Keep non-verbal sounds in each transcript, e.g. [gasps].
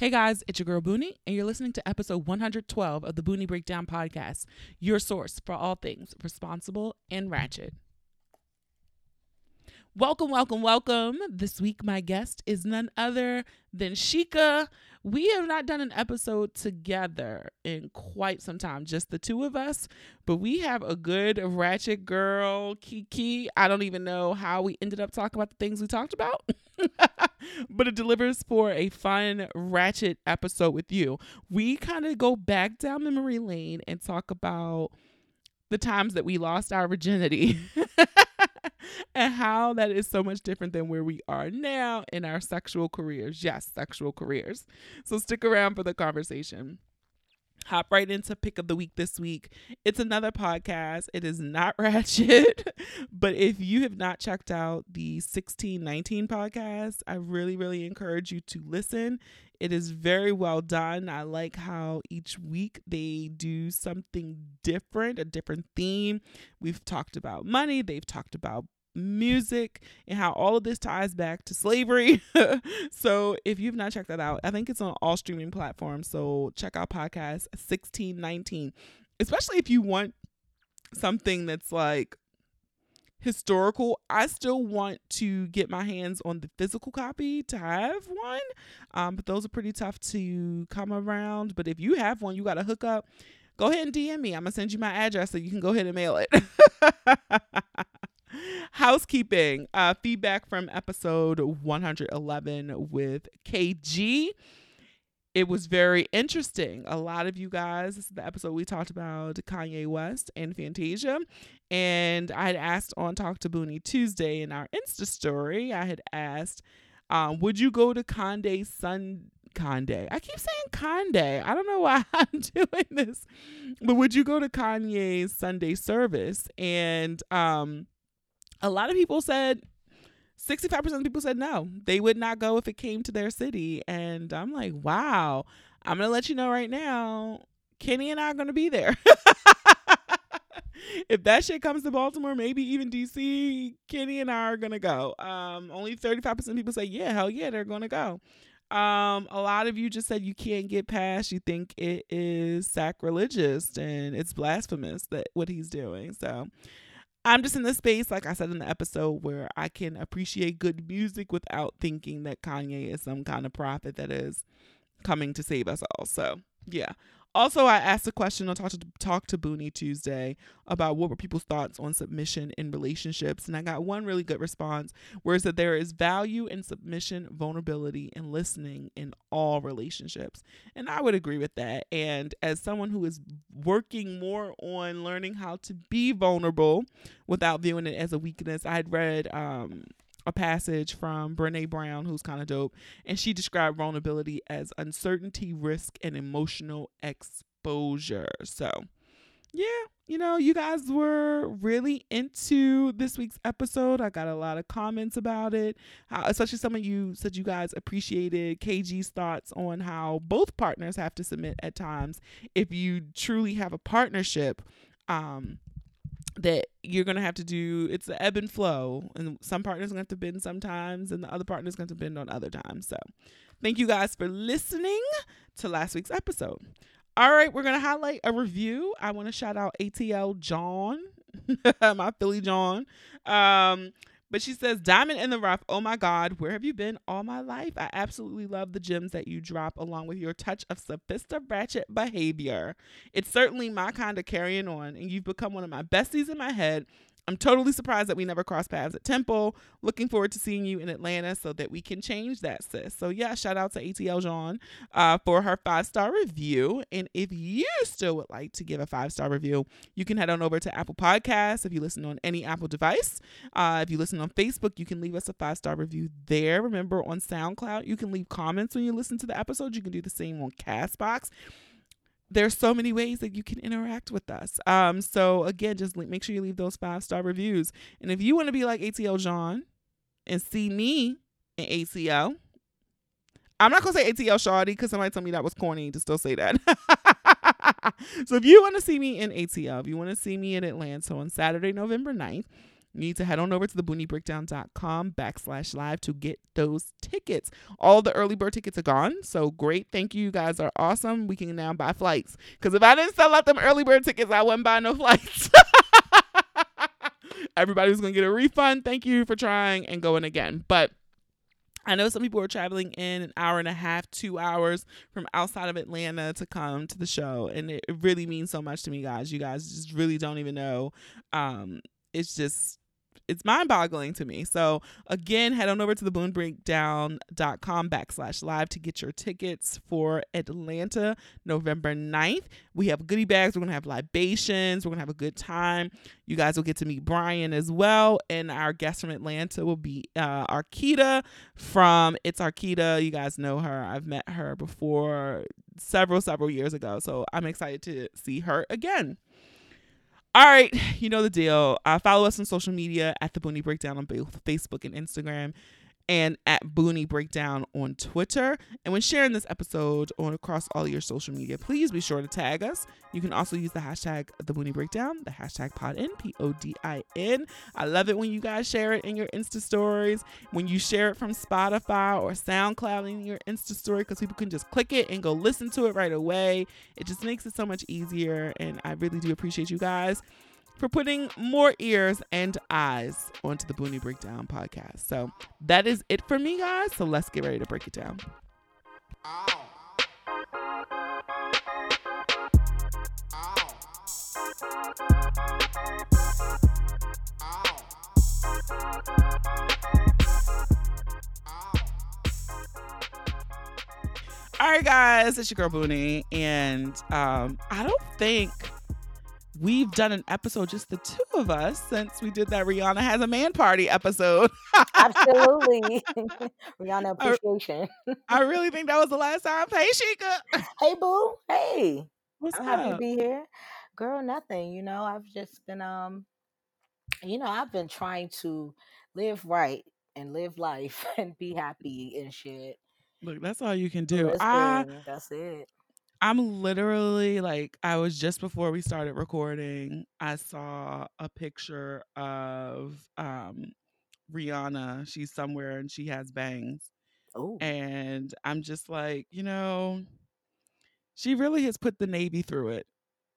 Hey guys, it's your girl Boonie, and you're listening to episode 112 of the Boonie Breakdown Podcast, your source for all things responsible and ratchet. Welcome, welcome, welcome. This week, my guest is none other than Shika. We have not done an episode together in quite some time, just the two of us, but we have a good ratchet girl, Kiki. I don't even know how we ended up talking about the things we talked about, [laughs] but it delivers for a fun, ratchet episode with you. We kind of go back down memory lane and talk about the times that we lost our virginity. [laughs] and how that is so much different than where we are now in our sexual careers. Yes, sexual careers. So stick around for the conversation. Hop right into pick of the week this week. It's another podcast. It is not [laughs] ratchet, but if you have not checked out the 1619 podcast, I really, really encourage you to listen. It is very well done. I like how each week they do something different, a different theme. We've talked about money, they've talked about music and how all of this ties back to slavery. [laughs] so if you've not checked that out, I think it's on all streaming platforms. So check out podcast 1619, especially if you want something that's like historical. I still want to get my hands on the physical copy to have one, um, but those are pretty tough to come around. But if you have one, you got to hook up. Go ahead and DM me. I'm gonna send you my address so you can go ahead and mail it. [laughs] Housekeeping uh, feedback from episode 111 with KG. It was very interesting. A lot of you guys, this is the episode we talked about Kanye West and Fantasia. And I had asked on Talk to Boonie Tuesday in our Insta story, I had asked, um, would you go to Kanye's Sun Kanye. I keep saying Kanye. I don't know why [laughs] I'm doing this. But would you go to Kanye's Sunday service? And um a lot of people said 65% of people said no. They would not go if it came to their city. And I'm like, wow. I'm going to let you know right now, Kenny and I are going to be there. [laughs] if that shit comes to Baltimore, maybe even DC, Kenny and I are going to go. Um, only 35% of people say, yeah, hell yeah, they're going to go. Um, a lot of you just said you can't get past. You think it is sacrilegious and it's blasphemous that what he's doing. So I'm just in the space, like I said in the episode, where I can appreciate good music without thinking that Kanye is some kind of prophet that is coming to save us all. So, yeah. Also, I asked a question on Talk to, Talk to Boonie Tuesday about what were people's thoughts on submission in relationships. And I got one really good response where it said there is value in submission, vulnerability, and listening in all relationships. And I would agree with that. And as someone who is working more on learning how to be vulnerable without viewing it as a weakness, I had read um, a passage from Brene Brown, who's kind of dope, and she described vulnerability as uncertainty, risk, and emotional exposure. So, yeah, you know, you guys were really into this week's episode. I got a lot of comments about it. How, especially some of you said you guys appreciated KG's thoughts on how both partners have to submit at times if you truly have a partnership. Um, that you're gonna have to do it's the ebb and flow and some partners gonna have to bend sometimes and the other partner's gonna have to bend on other times. So thank you guys for listening to last week's episode. All right we're gonna highlight a review. I want to shout out atl john [laughs] my philly john. Um but she says, Diamond in the rough. Oh my God, where have you been all my life? I absolutely love the gems that you drop along with your touch of sophisticated ratchet behavior. It's certainly my kind of carrying on, and you've become one of my besties in my head I'm totally surprised that we never crossed paths at Temple. Looking forward to seeing you in Atlanta so that we can change that, sis. So, yeah, shout out to ATL Jean uh, for her five star review. And if you still would like to give a five star review, you can head on over to Apple Podcasts if you listen on any Apple device. Uh, if you listen on Facebook, you can leave us a five star review there. Remember, on SoundCloud, you can leave comments when you listen to the episode. You can do the same on Castbox there's so many ways that you can interact with us. Um, so again, just make sure you leave those five star reviews. And if you want to be like ATL John and see me in ATL, I'm not gonna say ATL Shawty because somebody told me that was corny to still say that. [laughs] so if you want to see me in ATL, if you want to see me in Atlanta on Saturday, November 9th, need to head on over to thebooniebreakdown.com backslash live to get those tickets. All the early bird tickets are gone. So great. Thank you. You guys are awesome. We can now buy flights. Because if I didn't sell out them early bird tickets, I wouldn't buy no flights. [laughs] Everybody was going to get a refund. Thank you for trying and going again. But I know some people are traveling in an hour and a half, two hours from outside of Atlanta to come to the show. And it, really means so much to me, guys. You guys just really don't even know. Um, it's just it's mind boggling to me. So again, head on over to the booniebreakdown.com backslash live to get your tickets for Atlanta, November 9th. We have goodie bags. We're going to have libations. We're going to have a good time. You guys will get to meet Brian as well. And our guest from Atlanta will be uh, Arkita from It's Arkita. You guys know her. I've met her before several, several years ago. So I'm excited to see her again. All right, [sighs] you know the deal. Uh, follow us on social media at the Boonie Breakdown on both Facebook and Instagram and at Boonie Breakdown on Twitter. And when sharing this episode on across all your social media, please be sure to tag us. You can also use the hashtag the Boonie Breakdown, the hashtag PodIn, P O D I N. I love it when you guys share it in your Insta stories, when you share it from Spotify or SoundCloud in your Insta story, because people can just click it and go listen to it right away. It just makes it so much easier. And I really do appreciate you guys for putting more ears and eyes onto the Boonie Breakdown podcast. So that is it for me, guys. So let's get ready to break it down. All right, guys, it's your girl Boonie, and um, I don't think we've done an episode just the two of us since we did that Rihanna has a man party episode. Absolutely. [laughs] Rihanna appreciation. I, I, really think that was the last time. Hey Shika. Hey boo. Hey. What's I'm up? happy to be here. Girl, nothing. You know, I've just been um you know, I've been trying to live right and live life [laughs] and be happy and shit. Look, that's all you can do. I, that's it. I'm literally like, I was just before we started recording, I saw a picture of um, Rihanna. She's somewhere and she has bangs. Oh. And I'm just like, you know, she really has put the Navy through it.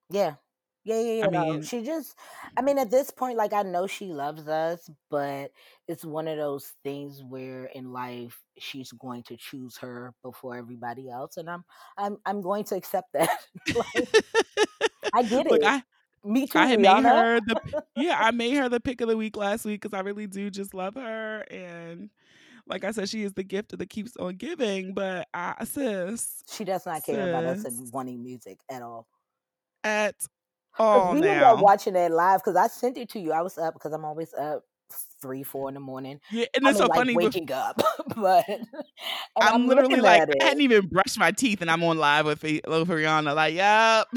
Yeah. Yeah, yeah, yeah. I no, mean, she just, I mean, at this point, like, I know she loves us, but it's one of those things where in life she's going to choose her before everybody else, and I'm, I'm, I'm going to accept [laughs] that. like, [laughs] I get it. I, Me too. I had made her the, [laughs] yeah, I made her the pick of the week last week because I really do just love her, and like I said, she is the gift that keeps on giving. But I, sis, she does not care about us and wanting music at all. At Oh, we ended up watching that live because I sent it to you. I was up because I'm always up three, four in the morning. Yeah, and I mean, so like funny. Waking up, [laughs] but I'm, I'm, literally like, I hadn't even brushed my teeth, and I'm on live with Rihanna. Like, yep.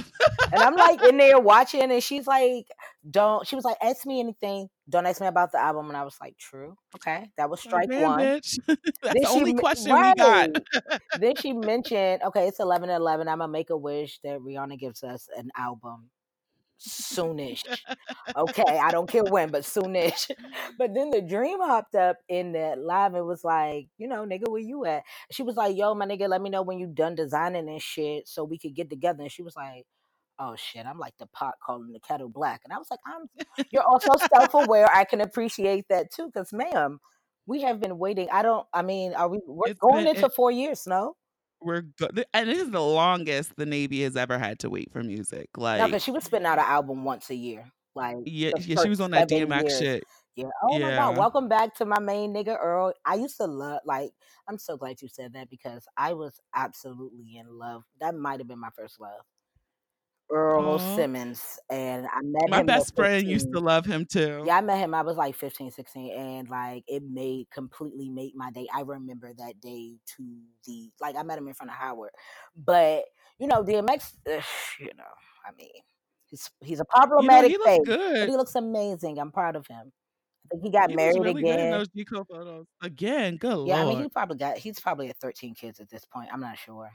and I'm like in [laughs] there watching, and she's like, "Don't." She was like, "Ask me anything. Don't ask me about the album." And I was like, "True, okay, that was oh, strike man, one." [laughs] That's the only question right. we got. then she mentioned, "Okay, it's 11 11. I'm gonna make a wish that Rihanna gives us an album." Soonish. okay, I don't care when, but soonish. [laughs] but then the dream hopped up in that live and was like, you know, nigga, where you at? She was like, yo, my nigga, let me know when you done designing and shit so we could get together. And she was like, oh shit, I'm like the pot calling the kettle black. And I was like, I'm you're also self-aware. I can appreciate that too, because ma'am, we have been waiting. I don't I mean, are we we're it's going been, into it, four years, no? We're good. And this is the longest the Navy has ever had to wait for music. Like, no, because she was spitting out an album once a year. Like, yeah, yeah, she was on that DMX years. shit. Yeah. Oh yeah. my god. Welcome back to my main nigga Earl. I used to love. Like, I'm so glad you said that because I was absolutely in love. That might have been my first love. Earl Aww. Simmons, and I met my best friend used to love him too. Yeah, I met him. I was like 15, 16, and like it made completely made my day. I remember that day to the like I met him in front of Howard, but you know DMX, uh, [sighs] you know, I mean, he's he's a problematic you know, he looks face, but he looks amazing. I'm proud of him. I think he got he married really again. photos again. Good yeah, lord. I mean, he probably got. He's probably at 13 kids at this point. I'm not sure.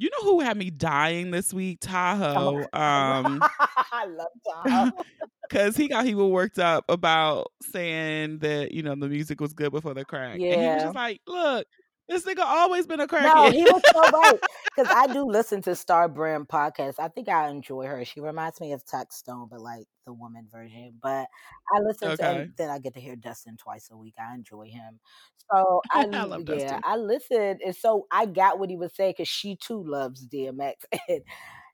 You know who had me dying this week? Tahoe. Um, [laughs] I love Tahoe. [laughs] because he got people worked up about saying that you know the music was good before the crack, and he was just like, "Look, this nigga always been a No, he was so right. [laughs] Because I do listen to Star Brand podcast. I think I enjoy her. She reminds me of Tuck Stone, but like the woman version. But I listen to, Okay. and then I get to hear Dustin twice a week. I enjoy him. So [laughs] I, I love yeah, Dustin. I listened, and so I got what he was saying because she too loves DMX, [laughs] and,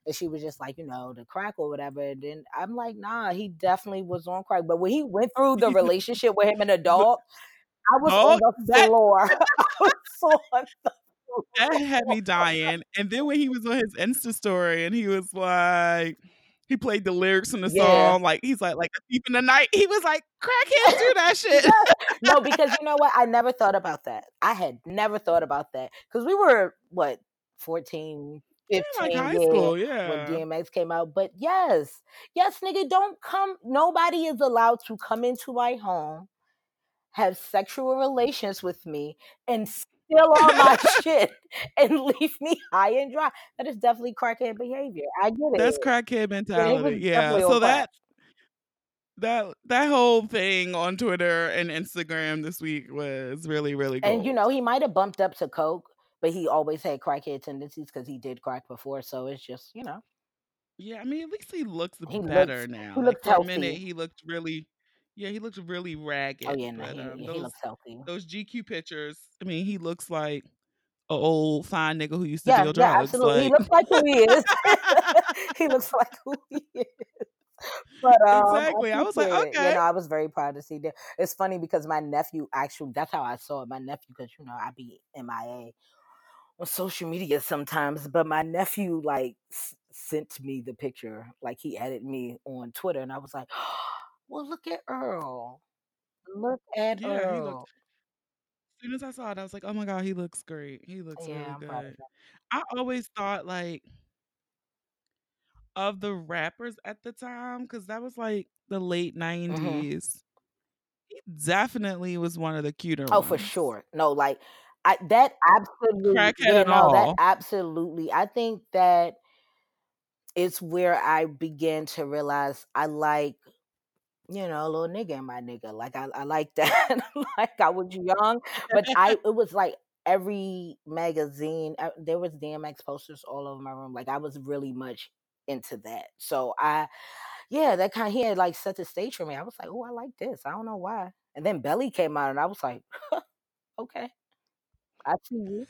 and she was just like, you know, the crack or whatever. And then I'm like, nah, he definitely was on crack. But when he went through the relationship with him and the dog, I was oh, on Dog? the That- floor. [laughs] [laughs] I was on the that had me dying. And then when he was on his Insta story and he was like, he played the lyrics from the Yeah. song, like he's like, like a thief in the night. He was like, crackheads do that [laughs] shit. no, because you know what? I never thought about that. I had never thought about that because we were what 14, Yeah, 15 like high yeah, school, when yeah. DMX came out. But yes, yes, nigga, don't come. Nobody is allowed to come into my home, have sexual relations with me, and steal all my [laughs] shit and leave me high and dry. That is definitely crackhead behavior. I get it. That's crackhead Yeah, he was mentality. Yeah. So that that that whole thing on Twitter and Instagram this week was really, really cool. And you know, he might have bumped up to coke, but he always had crackhead tendencies because he did crack before. So it's just, you know, Yeah, I mean, at least he looks He better looks- now. he like for a minute, he looked really, yeah, he looks really ragged. oh yeah, no, but he, um, yeah, he looks healthy. those GQ pictures, I mean, he looks like a old fine nigga who used to Yeah, deal yeah, drugs. absolutely. He looks like who he is. [laughs] he looks like who he is. But [laughs] um, Exactly. I was like, okay. You know, I was very proud to see that. It's funny because my nephew actually, that's how I saw it. My nephew, because you know, I be MIA on social media sometimes, but my nephew like s- sent me the picture, like he added me on Twitter, and I was like, well, look at Earl. Look at Yeah, he looked- Earl. as soon as I saw it, I was like, oh my god, he looks great. He looks Yeah, really I'm good. I always thought like of the rappers at the time, because that was like the late Mm-hmm. 90s. He definitely was one of the cuter Oh, for sure. No, like I that absolutely Crackhead yeah, no, that absolutely. I think that it's where I began to realize I like, you know, a little nigga in my nigga. Like I, I like [laughs] that. like I was young, but I [laughs] it was like every magazine uh, there was DMX posters all over my room. Like I was really much into that. So I yeah, that kind of he had like set the stage for me. I was like, oh, I like this. I don't know why. And then Belly came out, and I was like, [laughs] okay, I see you.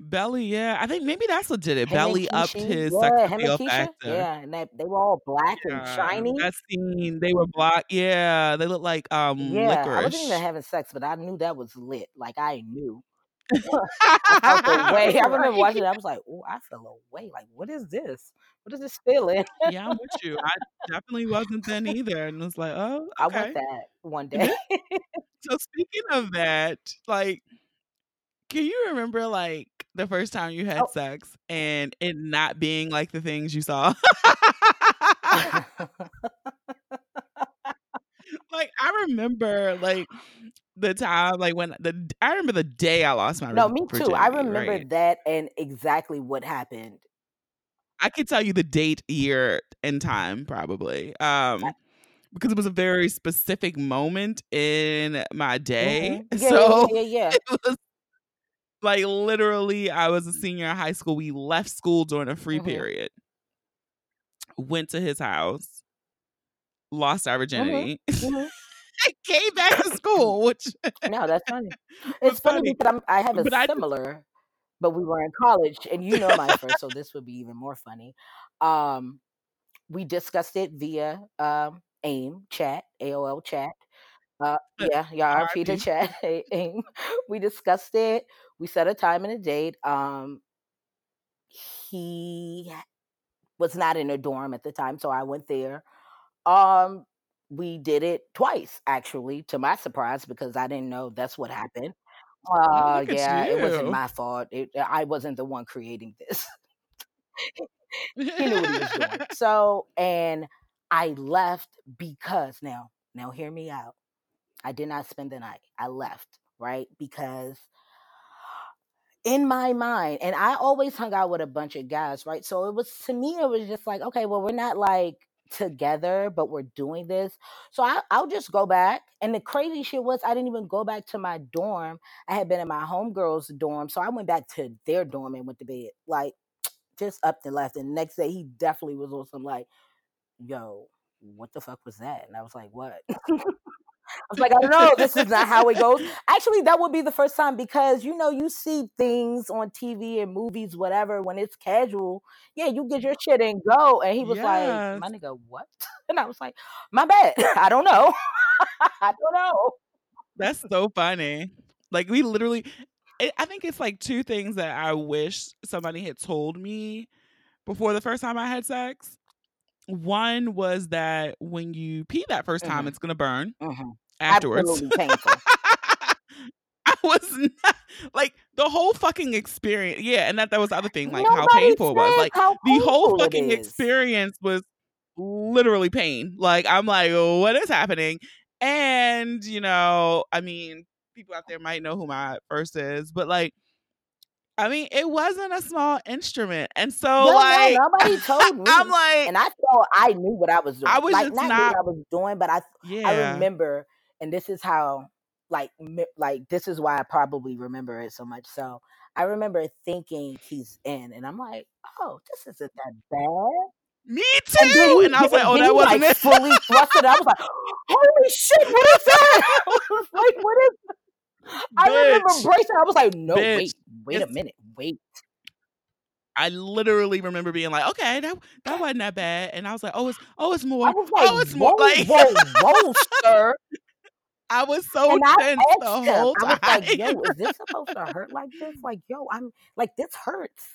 Belly, yeah. I think maybe that's what did it. Him Belly upped his yeah, sex appeal factor. yeah, and that they were all black and shiny. That scene, they were black. Yeah, they look like um Yeah, I wasn't even having sex, but I knew that was lit. Like I knew. [laughs] I felt a [laughs] way. I remember watching it. I was like, oh, I feel away. Like, what is this? What is this feeling? yeah, I'm with you. I definitely wasn't then either, and was like, oh, I okay. want that one day. [laughs] So speaking of that, like, can you remember like the first time you had Oh. sex and it not being like the things you saw? [laughs] like I remember like the time like when the I remember the day I lost my no, me too. I remember right? that and exactly what happened. I could tell you the date, year, and time probably. Um because it was a very specific moment in my day. [laughs] Mhm. Yeah, So yeah, yeah, yeah. it was like literally I was a senior in high school. We left school during a free Mhm. period. Went to his house, lost our virginity, [laughs] Mhm. came back to school, which No, that's funny. [laughs] It's funny funny. because I'm, I have a But I similar, but we were in college, and you know my first, so this would be even more funny. Um, we discussed it via um, AIM chat, AOL chat. Uh, [laughs] yeah, yeah, RP to chat, AIM. We discussed it. We set a time and a date. Um, he was not in a dorm at the time, so I went there. Um, we did it twice, actually, to my surprise, because I didn't know that's what happened. Uh, yeah, it wasn't my fault. It, I wasn't the one creating this. [laughs] he knew what he was doing. [laughs] So, and I left because now, now hear me out. I did not spend the night. I left, right? Because in my mind, and I always hung out with a bunch of guys, right? So it was to me, it was just like, okay, well, we're not like together, but we're doing this. So I, I'll just go back. And the crazy shit was, I didn't even go back to my dorm. I had been in my homegirl's dorm. So I went back to their dorm and went to bed. Like, [tsk] just up and left. And next day, he definitely was on some, like, yo, what the fuck was that? And I was like, what? [laughs] I was like, I don't know. This is not how it goes. [laughs] Actually, that would be the first time because you know you see things on TV and movies, whatever. When it's casual, yeah, you get your shit and go. And he was Yes. like, my nigga, what? [laughs] And I was like, my bad. [laughs] I don't know. I don't know. That's so funny. Like we literally, I think it's like two things that I wish somebody had told me before the first time I had sex. One was that when you pee that first time, Mhm. it's gonna burn Mhm. Afterwards. Absolutely painful. [laughs] I was not [laughs] like the whole fucking experience. Yeah, and that that was the other thing, like how painful it was. Like the whole fucking experience was literally pain. Like I'm like, what is happening? And you know, I mean, people out there might know who my first is, but like, I mean, it wasn't a small instrument, and so No, like, no, nobody [laughs] told me. I'm like, and I thought I knew what I was doing. I was like not, not- what I was doing, but I I remember, and this is how, like, mi- like this is why I probably remember it so much. So I remember thinking he's in, and I'm like, oh, this isn't that bad. me And too. he, And I was like, oh, that wasn't like it. fully thrusted. I was like, holy shit, what is that? [laughs] I was like, what is? [laughs] I remember bracing. I was like, no, Bitch, wait, wait a minute, wait. I literally remember being like, okay, that that wasn't that bad, and I was like, oh, it's oh, it's I more, was oh, like, oh, it's [laughs] whoa, more. Like whoa, whoa, sir. I was so And I tense the asked him, whole I was time. like, yo, is this [laughs] supposed to hurt like this? Like, yo, I'm like, this hurts.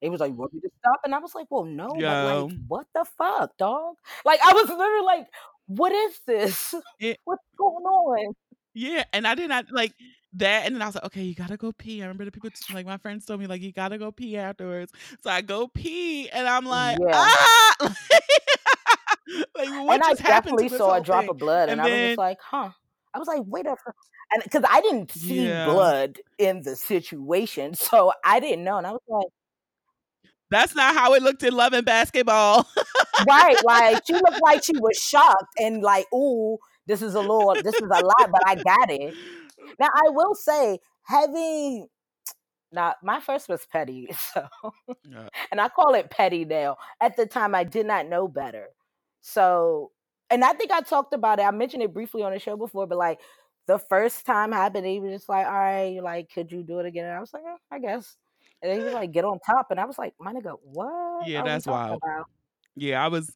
It was like, want me to stop? And I was like, well, no, Yo. like, what the fuck, dog? Like, I was literally like, what is this? [laughs] It- What's going on? Yeah, and I did not like that. And then I was like, okay, you gotta go pee. I remember the people, like my friends told me, like, you gotta go pee afterwards. So I go pee, and I'm like, Yeah. ah, [laughs] like what and I just happened to definitely saw a whole drop thing? of blood, and, And I was just like, huh. I was like, wait a and because I didn't see Yeah. blood in the situation, [laughs] so I didn't know, and I was like, That's not how it looked in Love and Basketball. right, like she looked [laughs] like she was shocked and like, ooh, this is a little, this is a lot, but I got it. Now I will say, having now my first was petty, [laughs] so Yeah. and I call it petty now. At the time, I did not know better, so and I think I talked about it. I mentioned it briefly on the show before, but like the first time happened, he was just like, "All right, like, could you do it again?" And I was like, "Eh, "I guess." And then he was like, "Get on top," and I was like, "My nigga, what?" Yeah, that's wild. about?" Yeah, I was.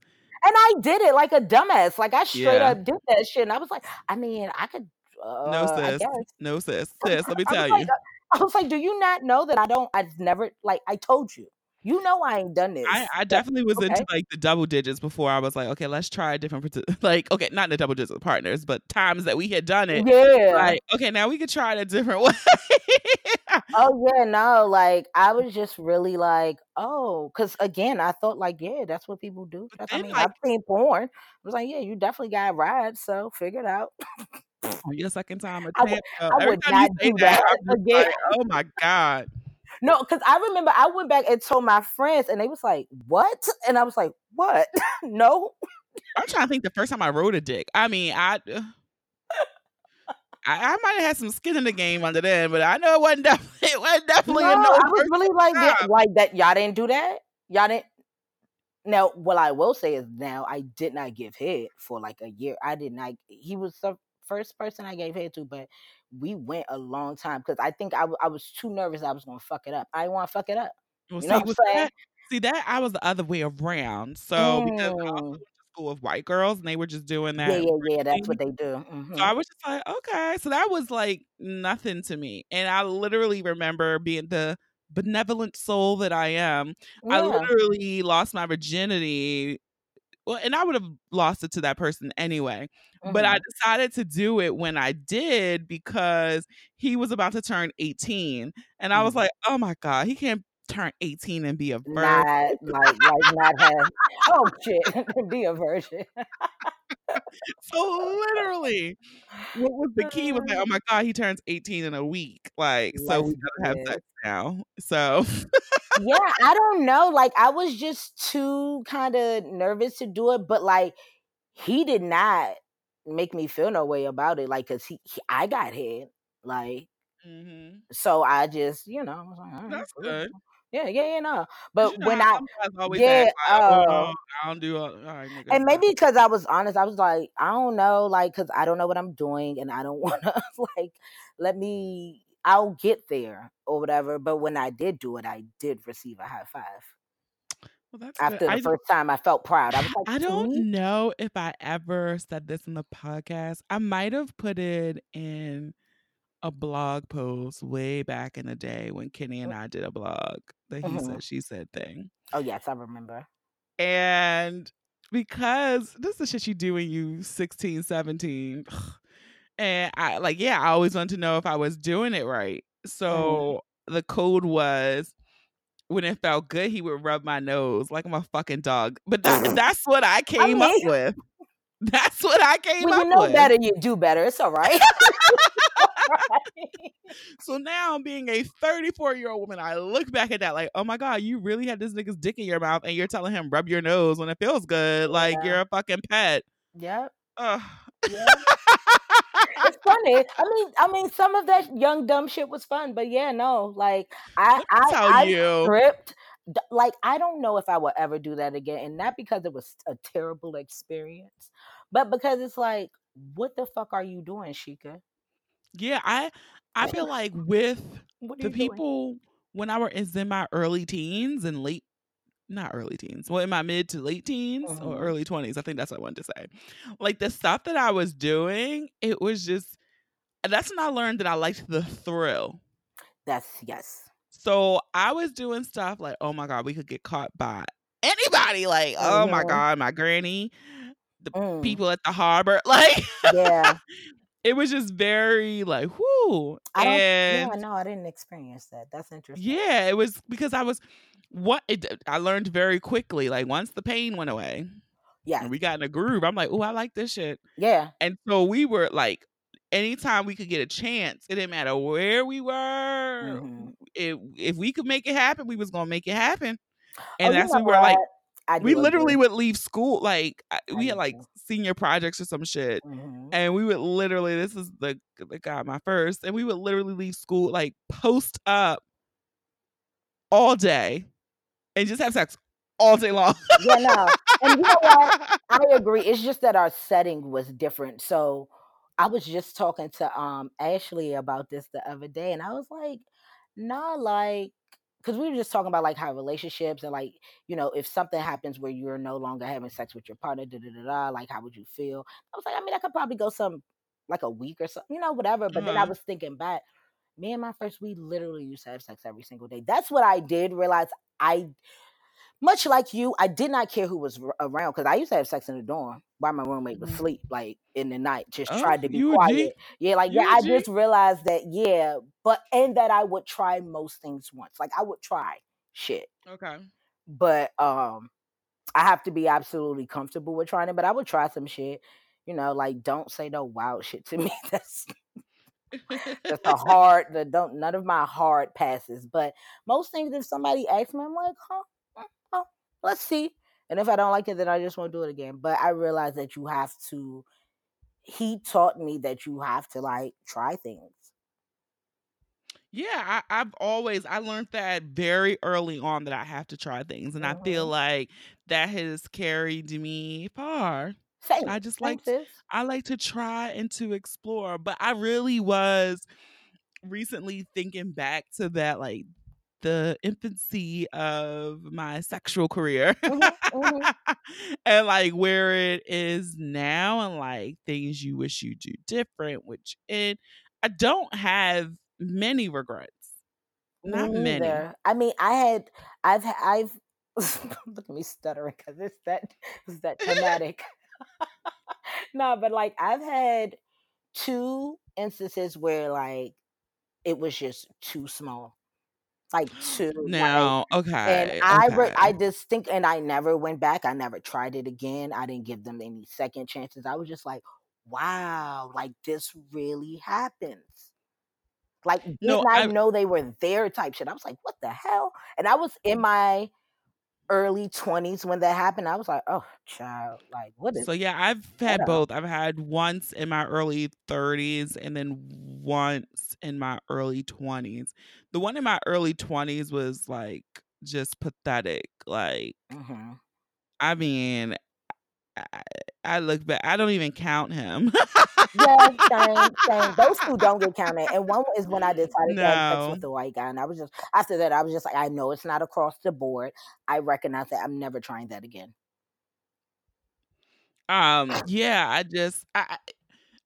And I did it like a dumbass. Like I straight Yeah. up did that shit. And I was like, I mean, I could. Uh, No, sis. No, sis. Sis, let me tell like, you. uh, I was like, do you not know that I don't? I've never like. I told you. You know I ain't done this. I, I definitely was into like the double digits before I was like, okay, let's try a different, [laughs] like, okay, not the double digit partners, but times that we had done it. Yeah. Like, okay, now we could try it a different [laughs] way. Oh yeah, no. Like I was just really like, oh, because again, I thought like, yeah, that's what people do. That's, I mean, like, I've seen porn. I was like, yeah, you definitely got rides, so figure it out. On your second time, [laughs] a I would- I would not do that, that again. like, oh my god. No, because I remember I went back and told my friends, and they was like, "What?" And I was like, "What? [laughs] no." I'm trying to think the first time I rode a dick. I mean, I, I, I might have had some skin in the game under then, but I know it wasn't [laughs] definitely, it wasn't No, definitely a I no was really like that, like that. Y'all didn't do that. Y'all didn't. Now, what I will say is, now I did not give head for like a year. I did not. He was the first person I gave head to, but we went a long time because I think I, w- I was too nervous. I was gonna fuck it up. I didn't want to fuck it up. Well, You see, know what I'm saying? that, see that I was the other way around. So because I Mm. school with white girls and they were just doing that. Yeah, yeah, yeah. That's what they do. Mhm. So I was just like, okay. So that was like nothing to me. And I literally remember being the benevolent soul that I am. I literally lost my virginity. Well, and I would have lost it to that person anyway. But I Mhm. decided to do it when I did because he was about to turn 18. And I was Mhm. like, oh my God, he can't turn 18 and be a virgin. not like like not have oh shit [laughs] be a virgin [laughs] So literally, what was the key was like, oh my god, he turns 18 in a week. Like, so we gotta have sex now. So yeah, [laughs] I don't know. Like I was just too kind of nervous to do it, but like he did not make me feel no way about it. Like, cause he, he I got hit. Like, mm-hmm. so I just, you know, like, that's good. Yeah, yeah, yeah, no. [laughs] But You know when I, always yeah, act like, oh, uh, I don't do all, all right, nigga. and maybe because I was honest, I was like, I don't know, like, cause I don't know what I'm doing, and I don't [laughs] want to like let me. I'll get there or whatever. But when I did do it, I did receive a high five. well, that's good. After the I, first time, I felt proud. I was [laughs] like, I don't me?" know if I ever said this in the podcast. I might have put it in a blog post way back in the day when Kenny and I did a blog, the he Mhm. said, she said thing. Oh yes, I remember. And because this is the shit you do when you 16, 17. And I like, yeah, I always wanted to know if I was doing it right. So the code was when it felt good, he would rub my nose like I'm a fucking dog. But that, [laughs] that's what I came up mean- with. That's what I came When up with. you know with. better, you do better. It's all right. [laughs] [laughs] [laughs] [laughs] So now, being a 34 year old woman, I look back at that like, oh my god, you really had this nigga's dick in your mouth, and you're telling him rub your nose when it feels good, like Yeah. you're a fucking pet. yep. Ugh. Yeah. it's [laughs] funny. I mean, I mean, some of that young dumb shit was fun, but yeah, no, like I, I, tell I you. stripped. Like I don't know if I will ever do that again, and not because it was a terrible experience, but because it's like, what the fuck are you doing, Shika? Yeah, I I feel like [laughs] with the you doing? people when I was in my early teens and late not early teens, well in my mid to late teens or Mhm. early 20s, I think that's what I wanted to say. Like the stuff that I was doing, it was just that's when I learned that I liked the thrill. That's yes. So I was doing stuff like, oh my God, we could get caught by anybody. Like, oh my Mhm. God, my granny, the Mm, people at the harbor. [laughs] Like, yeah, it was just very like, whoo. I don't. and yeah, no, I didn't experience that. That's interesting. yeah, it was because I was what it, I learned very quickly. Like, once the pain went away Yeah, and we got in a groove, I'm like, oh, I like this shit. yeah. And so we were like, anytime we could get a chance, it didn't matter where we were. Mhm. If, if we could make it happen, we was gonna make it happen. Oh, And you that's we were like, what? We literally would leave school like I- we had like senior projects or some shit Mhm. and we would literally this is the the guy my first and we would literally leave school like post up all day and just have sex all day long Yeah, no. And you know what? I [laughs] agree. It's just that our setting was different. So I was just talking to um Ashley about this the other day, and I was like, nah, like because we were just talking about like how relationships and like you know if something happens where you're no longer having sex with your partner da da da da like how would you feel? I was like i mean i could probably go some like a week or something you know whatever but then i Uh-huh. was thinking back me and my first we literally used to have sex every single day. That's what i did realize i much like you, I did not care who was around because I used to have sex in the dorm while my roommate was Mhm. asleep, like in the night, just Oh, tried to be you a G. quiet. Yeah, like You yeah, I G. just realized that, yeah, but and that I would try most things once. Like I would try shit, okay but um, I have to be absolutely comfortable with trying it. But I would try some shit, you know, like don't say no wild shit to [laughs] me. That's that's a hard. The don't none of my hard passes, but most things, if somebody asks me, I'm like, huh, mm, oh, let's see. And if I don't like it, then I just won't do it again. But I realize that you have to. He taught me that you have to like try things. yeah I, i've always i learned that very early on that i have to try things and i feel Mhm. like that has carried me far Same. i just like. I like to try and to explore, but I really was recently thinking back to that, like the infancy of my sexual career Mhm, mhm. [laughs] and like where it is now and like things you wish you do different, which it, I don't have many regrets. Not Me many. I mean, I had, I've, I've. [laughs] look at me stuttering because it's that, it's that traumatic. [laughs] no, but like I've had two instances where like it was just too small, like like, Now, and okay, I, re- I just think, and I never went back. I never tried it again. I didn't give them any second chances. I was just like, wow, like this really happens. Like, didn't No, I, I- know they were there type shit? I was like, what the hell? And I was in mm. my early 20s when that happened. I was like, oh, child, like, what is So yeah, I've had both. I've had once in my early 30s and then once in my early 20s. The one in my early 20s was like just pathetic. Like, Mhm. I mean, I, I look back. I don't even count him. Yeah, [laughs] same, same. Those two don't get counted. And one is when I [laughs] decided to have sex with the white guy. And I was just, after that, I was just like, I know it's not across the board. I recognize that. I'm never trying that again. Um, yeah, I just I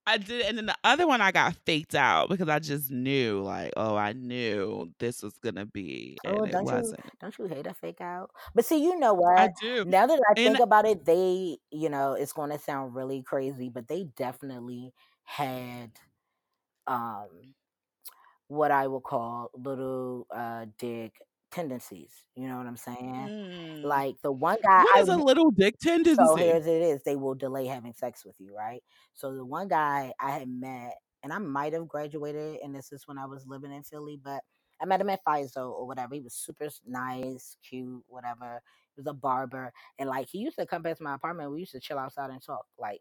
I did and then the other one I got faked out because I just knew like, oh, I knew this was gonna be and Oh, it don't you, wasn't. don't you hate a fake out? But see, you know what? I do. Now that I And think about it, they, you know, it's going to sound really crazy, but they definitely had um what I would call little uh dick tendencies. You know what I'm saying? Mm. Like the one guy What I is a w- little dick tendency. so here's it is they will delay having sex with you, right? So the one guy I had met, and I might have graduated, and this is when I was living in Philly, but I met him at FISO or whatever. He was super nice, cute, whatever. He was a barber, and like he used to come past my apartment. We used to chill outside and talk. Like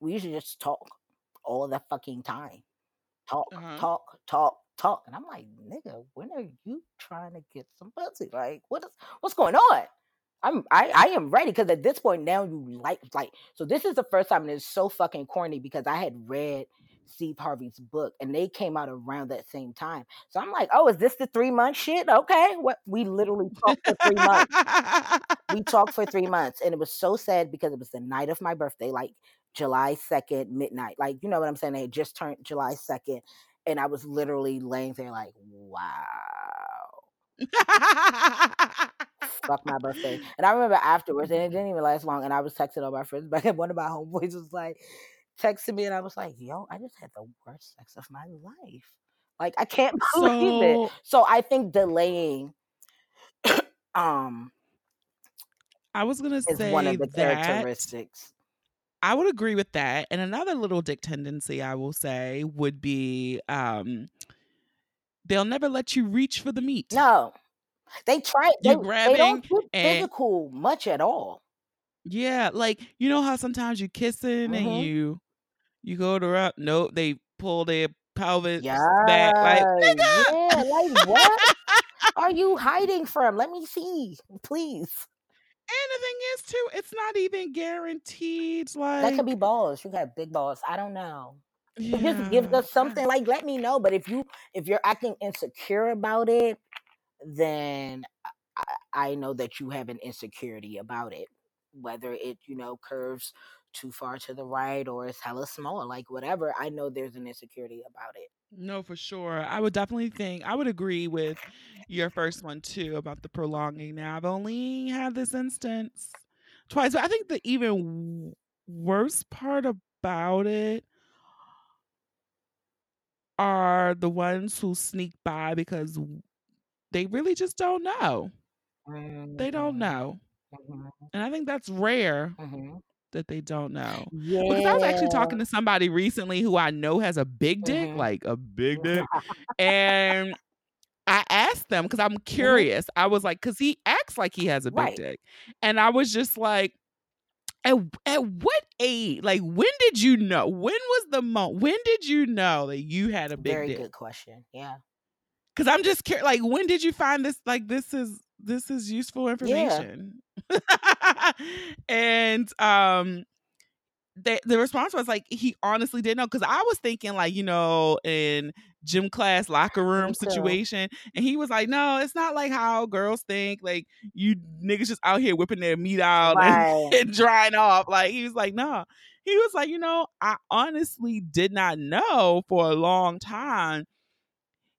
we used to just talk all the fucking time. Talk, Uh-huh. talk, talk, talk. And I'm like, nigga, when are you trying to get some pussy? Like, what is what's going on? I'm I, I am ready because at this point now you like like so this is the first time and it's so fucking corny because I had read Steve Harvey's book and they came out around that same time. So I'm like, oh, is this the three month shit? Okay. What we literally talked for three months we talked for three months and it was so sad because it was the night of my birthday like july 2nd midnight like you know what i'm saying they had just turned july 2nd and i was literally laying there like wow. Fuck my birthday. And i remember afterwards and it didn't even last long and i was texting all my friends but one of my homeboys was like texting me and i was like yo i just had the worst sex of my life. Like i can't [laughs] believe it. So so i think delaying um I was gonna is say one of the that characteristics I would agree with that. And another little dick tendency I will say would be um they'll never let you reach for the meat. No, they try. They You're they don't get and physical much at all. yeah, like you know how sometimes you kissing and Mhm. you you go to up, nope, they pull their pelvis back like nigga. yeah. Like what [laughs] are you hiding from? Let me see, please. And the thing is too, it's not even guaranteed. Like that could be balls. You got big balls. I don't know. It just gives yeah, us something. Like let me know. But if you if you're acting insecure about it, then I, I know that you have an insecurity about it. Whether it you know curves too far to the right or it's hella small, like whatever. I know there's an insecurity about it. No, for sure. I would definitely think I would agree with your first one too about the prolonging. Now I've only had this instance twice, but I think the even w- worse part about it are the ones who sneak by because they really just don't know. They don't Mhm, know. mhm, And I think that's rare mhm. That they don't know. Because I was actually talking to somebody recently who I know has a big dick, Mhm. like a big dick. [laughs] And I asked them because I'm Mhm. curious. I was like, because he acts like he has a big Right. dick. And I was just like, at, at what age? Like, when did you know? When was the moment? When did you know that you had a big Very dick? good question. Yeah. Because I'm just curious. Like, when did you find this? Like, this is this is useful Yeah. information. [laughs] and um, the the response was like he honestly didn't know because I was thinking like you know in gym class locker room situation, and he was like, no, it's not like how girls think. Like you niggas just out here whipping their meat out and, [laughs] Right. and drying off. Like he was like, no. He was like, you know, I honestly did not know for a long time.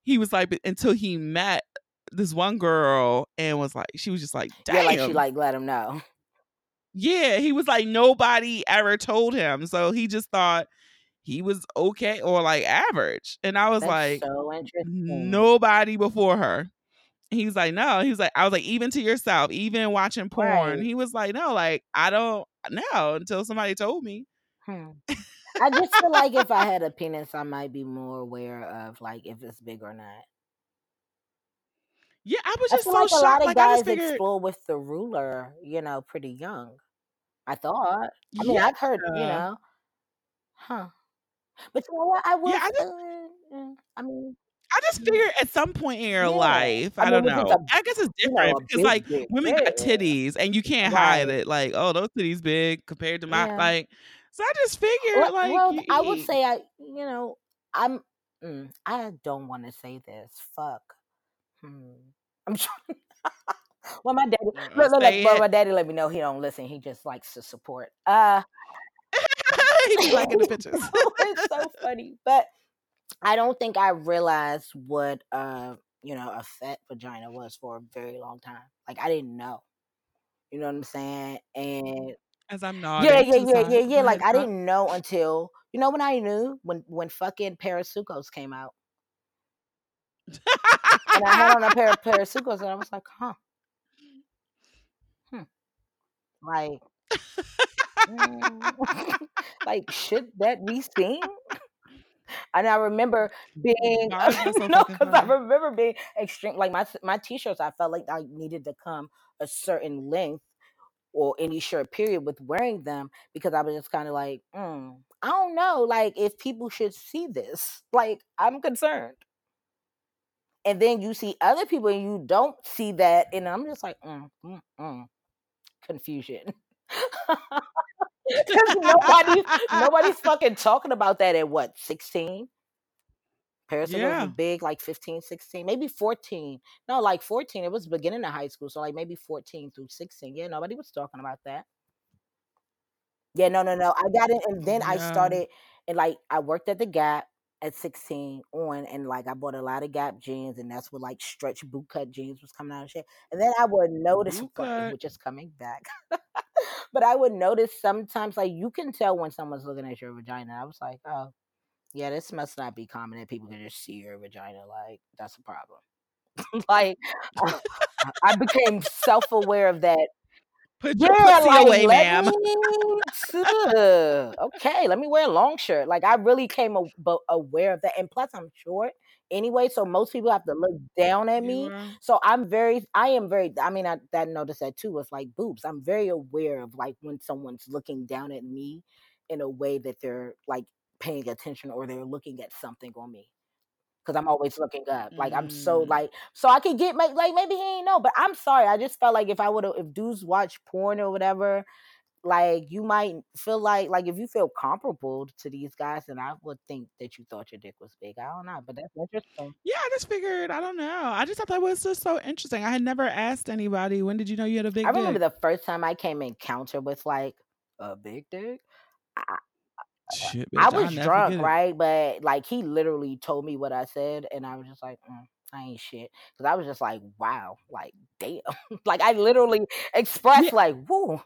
He was like, until he met this one girl and was like, she was just like, Yeah, like she like let him know. Yeah, he was like nobody ever told him, so he just thought he was okay or like average. And I was That's like, so interesting. nobody before her. He was like, no. He was like, I was like, even to yourself, even watching porn. Right. He was like, no, like I don't know until somebody told me. Hmm. I just feel like if I had a penis, I might be more aware of like if it's big or not. Yeah, I was I just feel so like a lot of Like I guys figured, explore with the ruler, you know, pretty young. I thought. I mean, I've heard, you know, huh? But you know what? I will. yeah. I just, uh, uh, I mean, I just mm, figured at some point in your yeah. life, I I don't mean, it's know. a, I guess it's you know, different because like big, big, women got titties and you can't hide it. Like, oh, those titties big compared to my yeah. like. So I just figured Well, like, well, I would say I, you know, I'm. Mm, I don't want to say this. Fuck. Hmm. I'm trying. [laughs] well, my daddy. Look, look, Well, my daddy let me know he don't listen. He just likes to support. Uh. [laughs] he be liking the [laughs] pictures. it's so funny, but I don't think I realized what uh you know a fat vagina was for a very long time. Like I didn't know. You know what I'm saying? And As I'm [sighs] not. yeah, yeah, yeah, yeah, yeah. Like I didn't know until you know when I knew when when fucking Parasucos came out, and I had on a pair of [laughs] Parasucos, and I was like, huh, hmm, like, mm, [laughs] like should that be seen? And I remember being Why is that so no, because I remember being extreme. Like my my t-shirts, I felt like I needed to come a certain length or any short period with wearing them because I was just kind of like, mm, I don't know, like if people should see this. Like I'm concerned. And then you see other people and you don't see that, and I'm just like, mm, mm, mm. confusion. [laughs] 'Cause nobody's nobody's [laughs] fucking talking about that at what 16 Parasuco yeah. was big like 15 16 maybe 14 no like 14 it was beginning of high school so like maybe 14 through 16 yeah nobody was talking about that yeah no no no i got it and then i started and like i worked at the gap at 16 on and like i bought a lot of gap jeans and that's what like stretch bootcut jeans was coming out and shit and then i would notice which is coming back [laughs] but i would notice sometimes like you can tell when someone's looking at your vagina i was like oh yeah, this must not be common that people can just see your vagina. Like, that's a problem. [laughs] like, [laughs] I became self aware of that. Put your Yeah, pussy like, away, let ma'am. me. [laughs] okay, let me wear a long shirt. Like, I really came a- aware of that. And plus, I'm short anyway, so most people have to look down at me. are. So I'm very, I am very. I mean, I that noticed that too with like boobs. I'm very aware of like when someone's looking down at me in a way that they're like paying attention or they're looking at something on me because I'm always looking up. Like I'm so Mm. like so I could get my like maybe he ain't know, but I'm sorry. I just felt like if I would have if dudes watch porn or whatever, like you might feel like like if you feel comparable to these guys, then I would think that you thought your dick was big. I don't know, but that's interesting. Yeah, I just figured. I don't know. I just thought that was just so interesting. I had never asked anybody. When did you know you had a big dick? I remember dick? the first time I came in encounter with like a big dick. I, Shit, I bitch. I'll was never drunk, right? But like he literally told me what I said, and I was just like, mm, I ain't shit, because I was just like, wow, like damn, [laughs] like I literally expressed Yeah, like, whoo,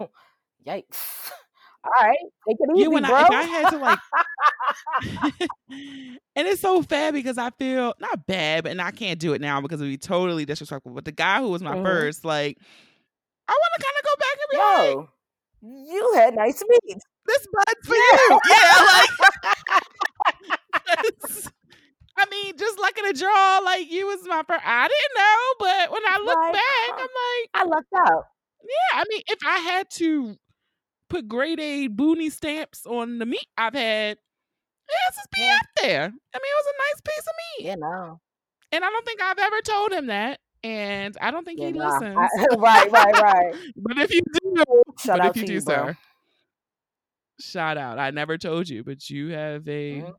yikes. [laughs] All right, take it yeah. easy, When I bro. if I had to like, [laughs] and it's so bad because I feel not bad, but and I can't do it now because it would be totally disrespectful. But the guy who was my Mhm. first, like, I want to kind of go back and be like, Yo, you had nice meat. This bud's for you. Yeah, like. [laughs] I mean, just like in a draw, like you was my first. I didn't know, but when I look Like, back, I'm like, I lucked out. yeah. I mean, if I had to put grade A boonie stamps on the meat I've had, this is be Yeah, up there. I mean, it was a nice piece of meat, you know. and I don't think I've ever told him that, and I don't think Yeah, he nah. listens. I, [laughs] right, right, right. [laughs] but if you do, Shout but if you to do, you, bro. sir, shout out. I never told you, but you have a Mhm.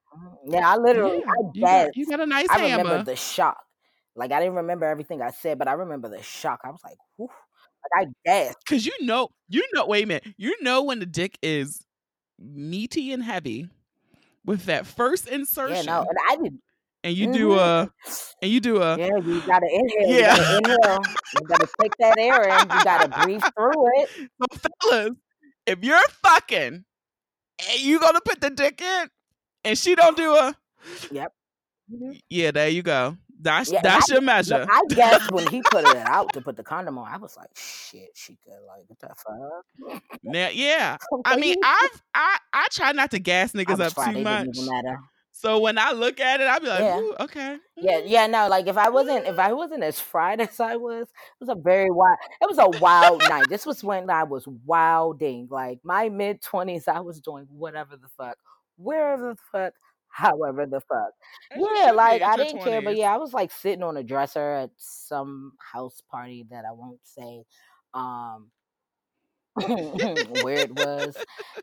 Yeah, I literally, yeah. I You got you got a nice I remember the shock. Like I didn't remember everything I said, but I remember the shock. I was like, Whew. like I gasped. Cause you know, you know. Wait a minute. You know when the dick is meaty and heavy with that first Yeah, no, insertion, and I didn't. and you do hmm a, and you do a, Yeah, you gotta inhale. You yeah. gotta inhale. You gotta take that air in. You gotta breathe through it. [laughs] so fellas, if you're fucking and you gonna put the dick in, and she don't do a, Yep. Mhm. yeah, there you go. That's yeah, that's I, your measure. I guess when he put it [laughs] out to put the condom on, I was like, shit, she could like what the fuck. Now, yeah. [laughs] I mean, I've I I try not to gas niggas up too much. So when I look at it, I'll be like, yeah. okay. Yeah, yeah, no, like if I wasn't if I wasn't as fried [laughs] as I was, it was a very wild it was a wild night. This was when I was wilding. Like my mid twenties, I was doing whatever the fuck, wherever the fuck, however the fuck. yeah, like I didn't 20s. care, but yeah, I was like sitting on a dresser at some house party that I won't say. Um [laughs] where it was.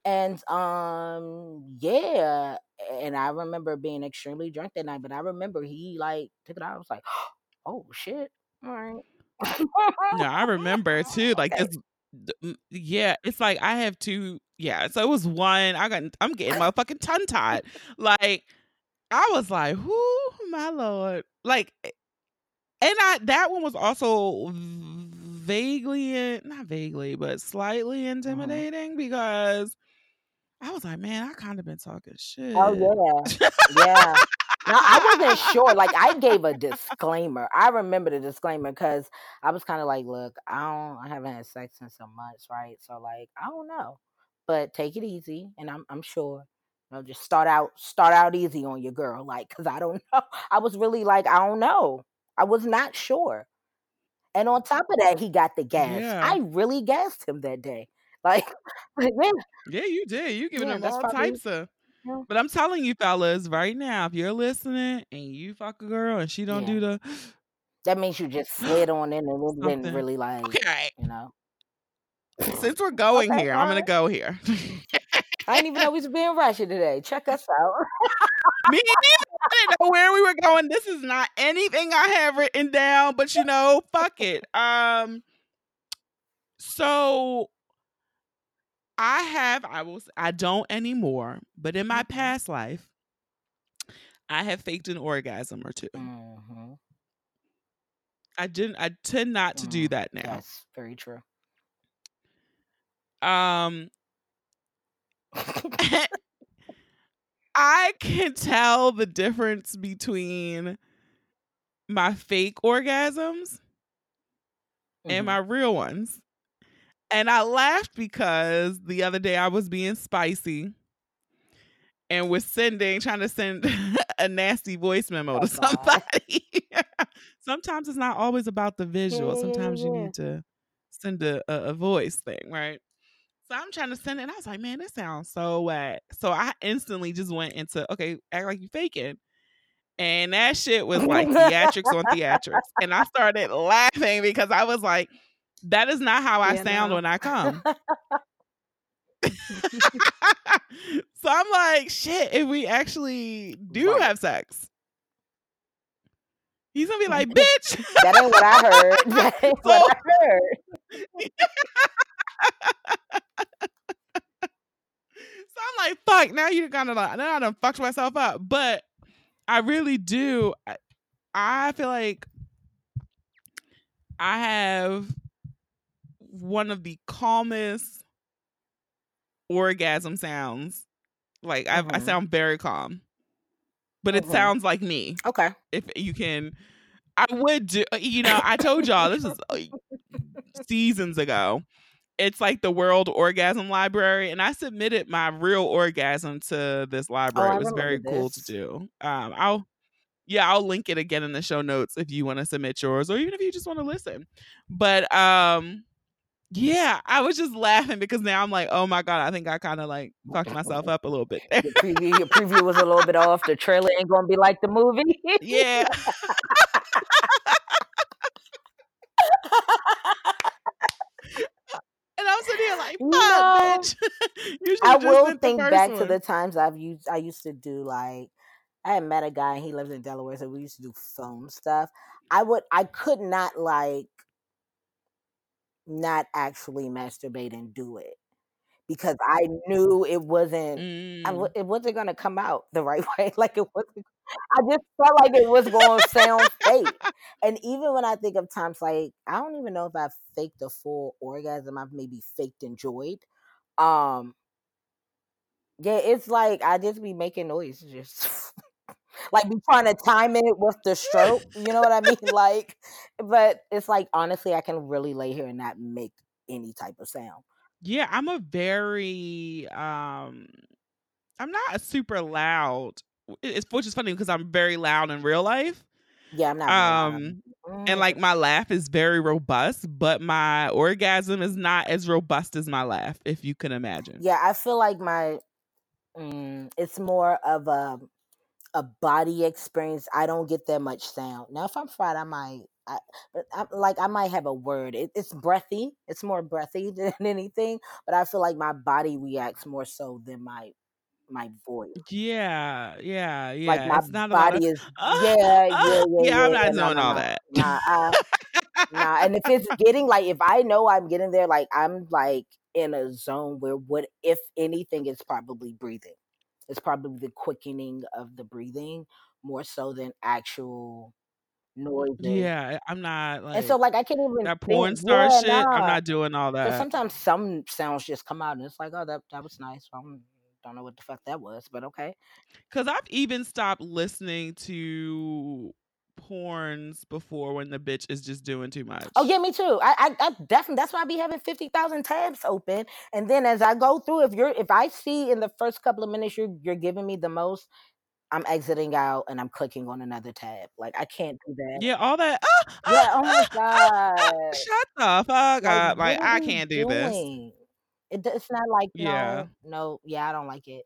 And um yeah, and I remember being extremely drunk that night, but I remember he like took it out. I was like, [gasps] oh shit. All right. no, I remember too. [laughs] Like okay. it's yeah, it's like I have two yeah, so it was one. I got I'm getting my fucking tongue tied. Like I was like, "Who, my lord. Like and I that one was also vaguely, not vaguely, but slightly uh-huh. intimidating because I was like, man, I kind of been talking shit. Oh yeah, yeah. no, I wasn't sure. Like I gave a disclaimer. I remember the disclaimer because I was kind of like, look, I don't, I haven't had sex in some months, right? So like, I don't know, but take it easy, and I'm, I'm sure. You know, just start out, start out easy on your girl, like, cause I don't [laughs] know. I was really like, I don't know. I was not sure. And on top of that, he got the gas. Yeah. I really gassed him that day. [laughs] Like, yeah. Yeah, you did. You giving yeah, him all probably, types of. Yeah. But I'm telling you, fellas, right now, if you're listening and you fuck a girl and she don't do the. That means you just slid [gasps] on in and it didn't really like, okay. you know. Since we're [laughs] going okay, here, I'm going to go here. [laughs] I didn't even know we was being Russian today. Check us out. Me neither. I didn't know where we were going. This is not anything I have written down, but you know, fuck it. Um, so I have, I will, I don't anymore, but in my mm-hmm. past life, I have faked an orgasm or 2 mm-hmm. I didn't. I tend not to do mm, that now. That's very true. Um, [laughs] I can tell the difference between my fake orgasms mm-hmm. and my real ones. And I laughed because the other day I was being spicy and was sending, trying to send [laughs] a nasty voice memo oh, to [laughs] somebody. Sometimes it's not always about the visual. Sometimes you need to send a, a, a voice thing, right? So I'm trying to send it, and I was like, man, this sounds so wet. So I instantly just went into, okay, act like you faking. And that shit was like theatrics on theatrics. And I started laughing because I was like, that is not how I yeah, sound no. when I come. [laughs] [laughs] so I'm like, shit, if we actually do right. have sex, he's gonna be like, [laughs] bitch. that ain't what I heard. That ain't so, what I heard [laughs] so I'm like, fuck, now you're gonna like, now I done fucked myself up. But I really do. I, I feel like I have one of the calmest orgasm sounds. Like mm-hmm. I, I sound very calm, but mm-hmm. it sounds like me. Okay. If you can, I would do. You know, I told y'all this is seasons ago it's like the World Orgasm Library, and I submitted my real orgasm to this library. Oh, it was very cool to do. Um, I'll yeah, I'll link it again in the show notes if you want to submit yours, or even if you just want to listen. But um, yeah, I was just laughing because now I'm like, oh my god, I think I kind of like fucked myself up a little bit. [laughs] your preview, your preview was a little bit off. The trailer ain't gonna be like the movie. [laughs] yeah. [laughs] I'm sitting here like, fuck, no. bitch. [laughs] I will think back one. to the times I've used. I used to do like, I had met a guy and he lives in Delaware, so we used to do phone stuff. I would, I could not like, not actually masturbate and do it because I knew it wasn't mm. I w- it wasn't gonna come out the [laughs] right way. Like it wasn't. I just felt like it was going to sound fake. [laughs] And even when I think of times like I don't even know if I've faked a full orgasm. I've maybe faked enjoyed. Um, yeah, it's like I just be making noise, just [laughs] like be trying to time it with the stroke. You know what I mean? [laughs] Like, but it's like honestly, I can really lay here and not make any type of sound. Yeah, I'm a very um I'm not a super loud. It's which is funny because I'm very loud in real life. Yeah, I'm not. Um, and like my laugh is very robust, but my orgasm is not as robust as my laugh, if you can imagine. Yeah, I feel like my mm, it's more of a a body experience. I don't get that much sound. Now, if I'm fried, I might. I, but I, like I might have a word. It, it's breathy. It's more breathy [laughs] than anything. But I feel like my body reacts more so than my my voice. Yeah, yeah, yeah. Like my it's not body of, is yeah, [laughs] yeah, yeah, yeah. yeah. I'm not nah, doing nah, all nah. that. Nah, I, nah. And if it's [laughs] getting like, if I know I'm getting there, like I'm like in a zone where what if anything is probably breathing. It's probably the quickening of the breathing more so than actual noises. Yeah, I'm not And so like like I can't even that think. porn star Yeah, shit. I'm not doing all that. sometimes some sounds just come out and it's like, oh, that that was nice. I don't, know what the fuck that was, but okay. Because I've even stopped listening to porns before when the bitch is just doing too much. Oh yeah, me too. I, I, I definitely. That's why I be having fifty thousand tabs open, and then as I go through, if you're, if I see in the first couple of minutes you're, you're giving me the most, I'm exiting out and I'm clicking on another tab. Like I can't do that. Yeah, all that. Ah, Yeah. Oh my ah, god. shut the fuck Like up. Like I can't do this. It, it's not like Yeah. no, no. Yeah, I don't like it.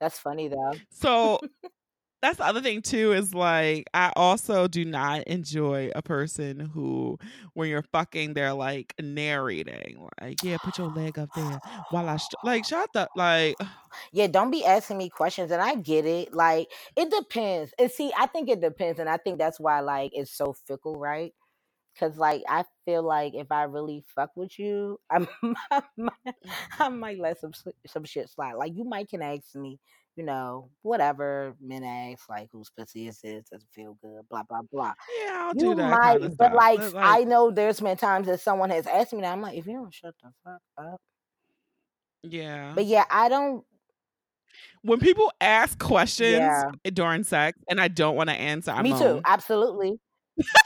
That's funny though. So [laughs] that's the other thing too is like I also do not enjoy a person who when you're fucking they're like narrating like yeah put your leg up there while I sh-. like [sighs] shut the like [sighs] Yeah, don't be asking me questions, and I get it. Like it depends. And see, I think it depends, and I think that's why like it's so fickle, right? Because like I feel like if I really fuck with you, [laughs] I might, mm-hmm. I might let some some shit slide. Like you might can ask me, you know, whatever men ask, like whose pussy is this? Does it feel good? Blah blah blah. yeah I'll You do that might, kind of but stuff like but I know there's been times that someone has asked me that. I'm like, if you don't shut the fuck up. yeah But yeah, I don't. when people ask questions Yeah, during sex and I don't want to answer I me too. moan Absolutely,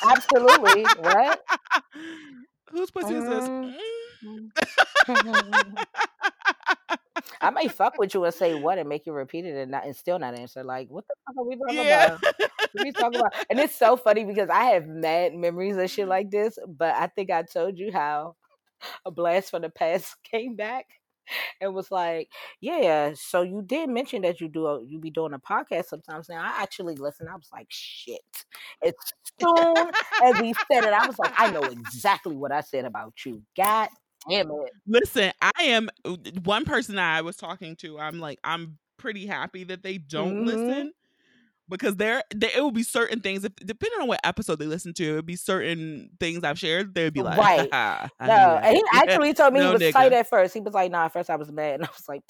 absolutely. What? whose pussy is this Mm. Mm. I may [laughs] fuck with you and say what and make you repeat it and not and still not answer. Like, what the fuck are we talking yeah about? What are we talking about? And it's so funny because I have mad memories of shit like this, but I think I told you how a blast from the past [laughs] came back and was like, "Yeah, so you did mention that you do a, you be doing a podcast sometimes." Now I actually listened. I was like, "Shit!" As soon as he said it, I was like, "I know exactly what I said about you." God damn it! Listen, I am uh, one person I was talking to. I'm like, I'm pretty happy that they don't hmm listen because there, there it would be certain things. If depending on what episode they listen to, it would be certain things I've shared. They would be like, Right. I No, and he [laughs] actually told me No, he was nigga. tight at first. He was like, "Nah." At first, I was mad, [laughs] and I was like,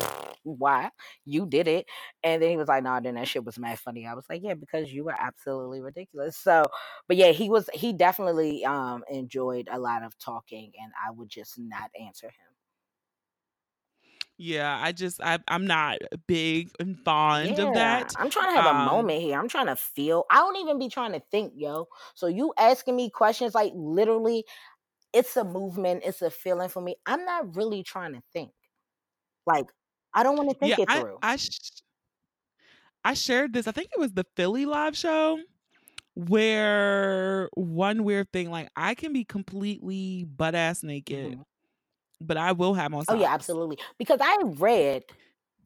"Why? You did it." And then he was like, "Nah." Then that shit was mad funny. I was like, "Yeah, because you were absolutely ridiculous." So, but yeah, he was. He definitely um enjoyed a lot of talking, and I would just not answer him. Yeah, I just I I'm not big and fond of that. I'm trying to have a Um, moment here. I'm trying to feel. I don't even be trying to think, yo. So you asking me questions like literally, it's a movement, it's a feeling for me. I'm not really trying to think. Like I don't want to think yeah, it I through. I sh- I shared this. I think it was the Philly live show where one weird thing like I can be completely butt ass naked, Mhm. But I will have on Oh yeah, absolutely. Because I read,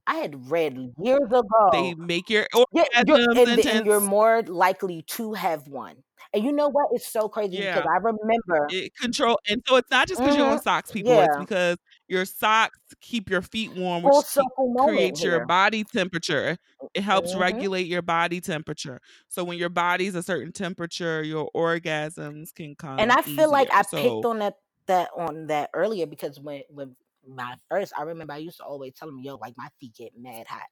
I had read years ago. They make your Yeah, you're orgasms and, and you're more likely to have one. And you know what? It's so crazy because I remember. It control and so it's not just because you're hmm on socks, people. It's because your socks keep your feet warm, which keep, creates your body temperature. It helps hmm regulate your body temperature. So when your body's a certain temperature, your orgasms can come. And I feel like easier. I picked on that that on that earlier because when when my first, I remember I used to always tell them, "Yo, like my feet get mad hot."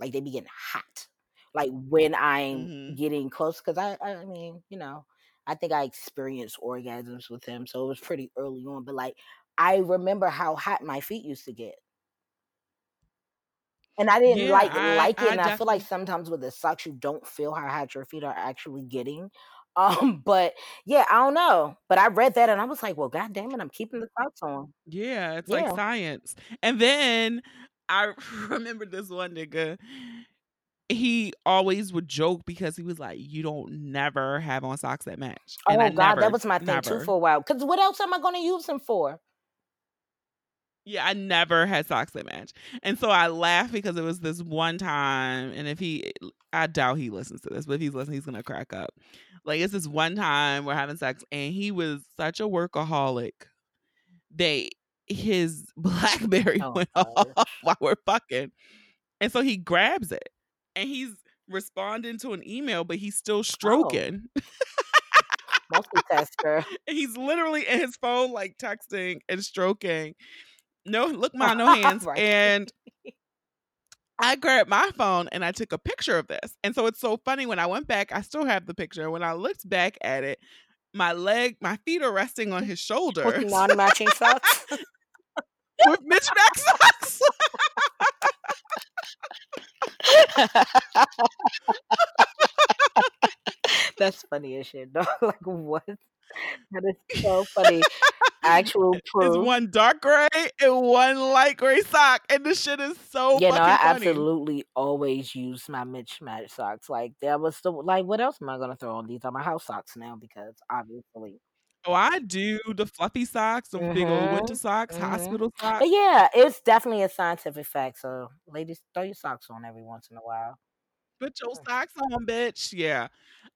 like they be getting hot like when i'm mhm. getting close because I, I i mean you know i think i experienced orgasms with him so it was pretty early on but like i remember how hot my feet used to get And I didn't Yeah, like I like it, I and I feel like sometimes with the socks, you don't feel how hot your feet are actually getting. Um, but yeah, I don't know. But I read that and I was like, well, god damn it, I'm keeping the socks on. Yeah, it's like science. And then I [laughs] remember this one nigga. He always would joke because he was like, "You don't never have on socks that match," and I Oh god, that was my thing too for a while. Cause what else am I gonna use them for? Yeah, I never had socks that match. And so I laughed because it was this one time, and if he, I doubt he listens to this, but if he's listening, he's gonna crack up. Like it's this one time we're having sex, and he was such a workaholic. They his [laughs] BlackBerry Oh went [laughs] off while we're fucking, and so he grabs it, and he's responding to an email, but he's still Oh, stroking. multitasker. And [laughs] he's literally in his phone, like texting and stroking. No, look, my no hands. right. And I grabbed my phone and I took a picture of this. And so it's so funny when I went back, I still have the picture. When I looked back at it, my leg, my feet are resting on his With non-matching socks. [laughs] with mismatched socks. [laughs] That's funny as shit, dog. [laughs] Like what? That is so funny. [laughs] Actual It's proof. one dark gray and one light gray sock. And the shit is so Yeah, no, I funny. absolutely always use my mismatched socks. Like that was the like what else am I gonna throw on these? Are my house socks now because obviously. Oh, I do the fluffy socks, the big old winter Mhm. socks, Mhm. hospital But socks. yeah, it's definitely a scientific fact. So ladies, throw your socks on every once in a while. Put your socks on, bitch. Yeah.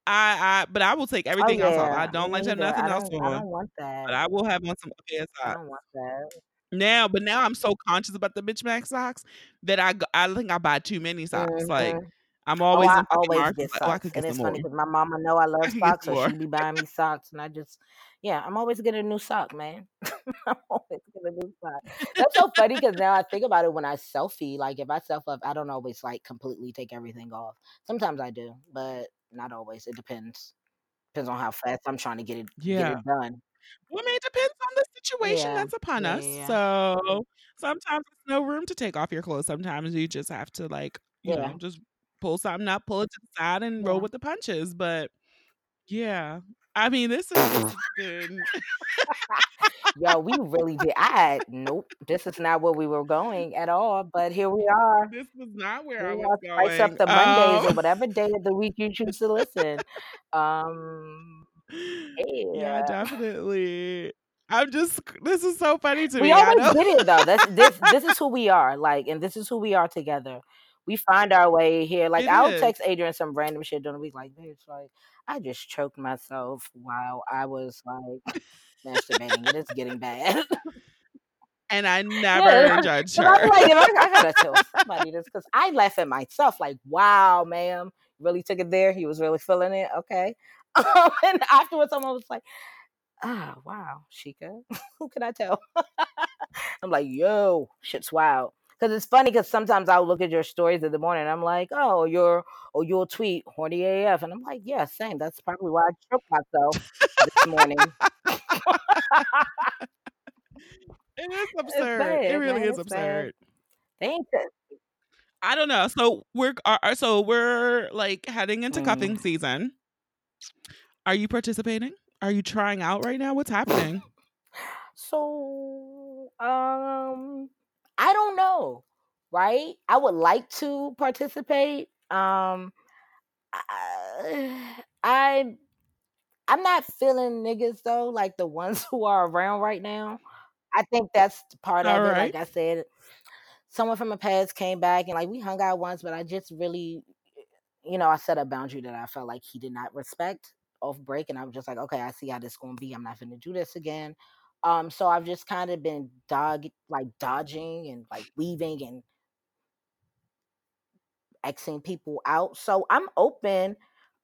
I I but I will take Oh everything else off. I don't me like to have nothing I else don't I on. don't want that. But. I will have on some pair of I socks. don't want that. Now, but now I'm so conscious about the mismatched socks that I I think I buy too many socks. Like Mhm. I'm Oh, always I in always get like, "Oh, I socks, could get and it's funny because my mama know I [laughs] I love get socks, so more." she be buying me socks, and I just, yeah, I'm always getting a new sock, man. [laughs] I'm always getting a new sock. That's so funny because now I think about it when I selfie. Like if I self up, I don't always like completely take everything off. Sometimes I do, but not always. It depends. Depends on how fast I'm trying to get it get Yeah. it done. Well, I mean, it depends on the situation Yeah. that's upon Yeah, us. yeah. So sometimes there's no room to take off your clothes. Sometimes you just have to like, you know, just pull something up, pull it to the side, and roll with the punches. But yeah. I mean, this is [laughs] has been Yo, we really did. I nope. This is not where we were going at all, but here we are. this was not where Here I we was are. Spice up the Mondays or Um whatever day of the week you choose to listen. Um, Yeah, yeah. definitely. I'm just this is so funny to We me. I always get it though. That's this this is who we are. Like, and this is who we are together. We find our way here. Like It I'll is. text Adrian some random shit during the week, like, bitch, like I just choked myself while I was like masturbating. It is getting bad. And I [laughs] Yeah, never judge because I'm like, I, I gotta tell [laughs] somebody this because I laugh at myself, like, wow, ma'am, really took it there. He was really feeling it. Okay. [laughs] Um, and afterwards, someone was like, ah, wow, Shika, who can I tell? I'm like, yo, shit's wild. Because it's funny because sometimes I'll look at your stories in the morning and I'm like, oh, you're, or you'll tweet horny AF. And I'm like, yeah, same. That's probably why I choked myself this morning. [laughs] It is [laughs] It's absurd. It really man. is bad. absurd. Ain't that. I don't know. So we're are, are- so we're like heading into Mm. cuffing season. Are you participating? Are you trying out right now? What's happening? [sighs] So, um, I don't know, right? I would like to participate. Um, I, I I'm not feeling niggas though, like the [laughs] ones who are around right now. I think that's part All of it. right. Like I said, someone from the past came back and like we hung out once, but I just really, you know, I set a boundary that I felt like he did not respect off break, and I was just like, okay, I see how this gonna be. I'm not gonna do this again. Um, so I've just kind of been dog like dodging and like weaving and Xing people out. So I'm open.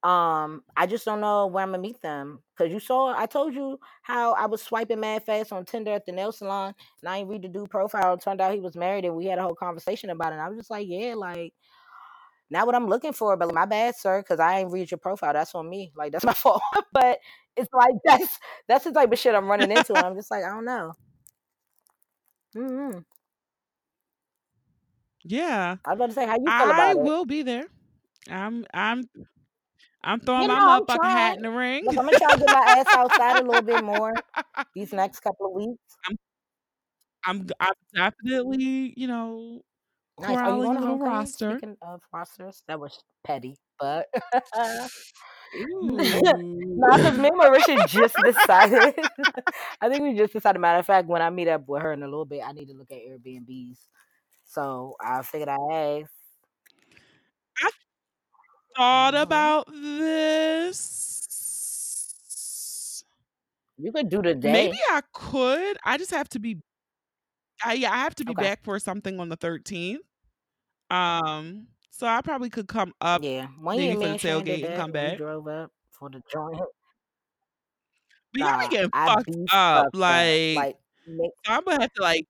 Um, I just don't know where I'm gonna meet them. Cause you saw I told you how I was swiping mad fast on Tinder at the nail salon and I ain't read the dude profile. It turned out he was married and we had a whole conversation about it. And I was just like, Yeah, like not what I'm looking for, but like, my bad, sir, because I ain't read your profile. That's on me. Like that's [laughs] my fault. but it's like that's that's the type of shit I'm running into. And I'm just like, I don't know. Mm-hmm. Yeah. I was about to say, how you feel about it. I it? will be there. I'm I'm I'm throwing You my know, I'm motherfucking hat in the ring. Look, I'm gonna try to get my ass outside a little bit more [laughs] these next couple of weeks. I'm I'm definitely, you know, Nice. Corralling to roster. Speaking of rosters, that was petty, but [laughs] Ooh. no, because me and Marisha just decided. [laughs] I think we just decided. Matter of fact, when I meet up with her in a little bit, I need to look at Airbnbs. So I figured I asked. I thought Mhm. about this. You could do the day. Maybe I could. I just have to be I yeah, I have to be Okay. back for something on the 13th. Um, so I probably could come up Yeah, when you for the tailgate did and come back. drove up for the joint. But y'all Nah, getting I fucked up. up. Like, Like, I'm gonna have to like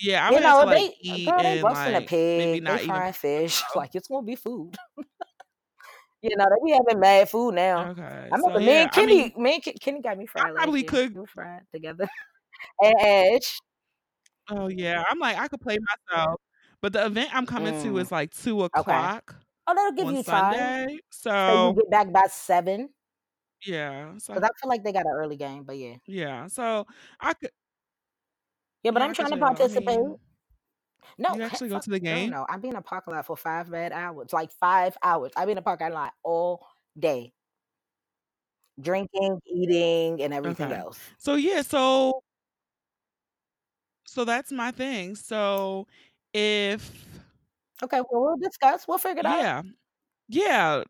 yeah, I'm you know, to like they eat girl, they and roasting a like maybe pig, not they frying fish. [laughs] [laughs] Like it's gonna be food. [laughs] you know, they be having mad food now. Okay. I So me yeah, and I Kenny, mean me and Kenny got me fried last probably year. could We fried together. and Edge. Oh yeah. I'm like I could play myself. But the event I'm coming to Mm, is like two okay. o'clock Oh, that'll give you time. Sunday. So you get back by seven. yeah. So Cause I feel like they got an early game, but yeah. yeah. So I could Yeah, but yeah, I'm trying to chill. I participate. mean, No, you actually go to the game? no. I've been in a parking lot for five bad hours. Like five hours. I've been in a parking lot all day. Drinking, eating, and everything Okay. else. So yeah, so so that's my thing. So if Okay, well we'll discuss. We'll figure it out. yeah. Yeah.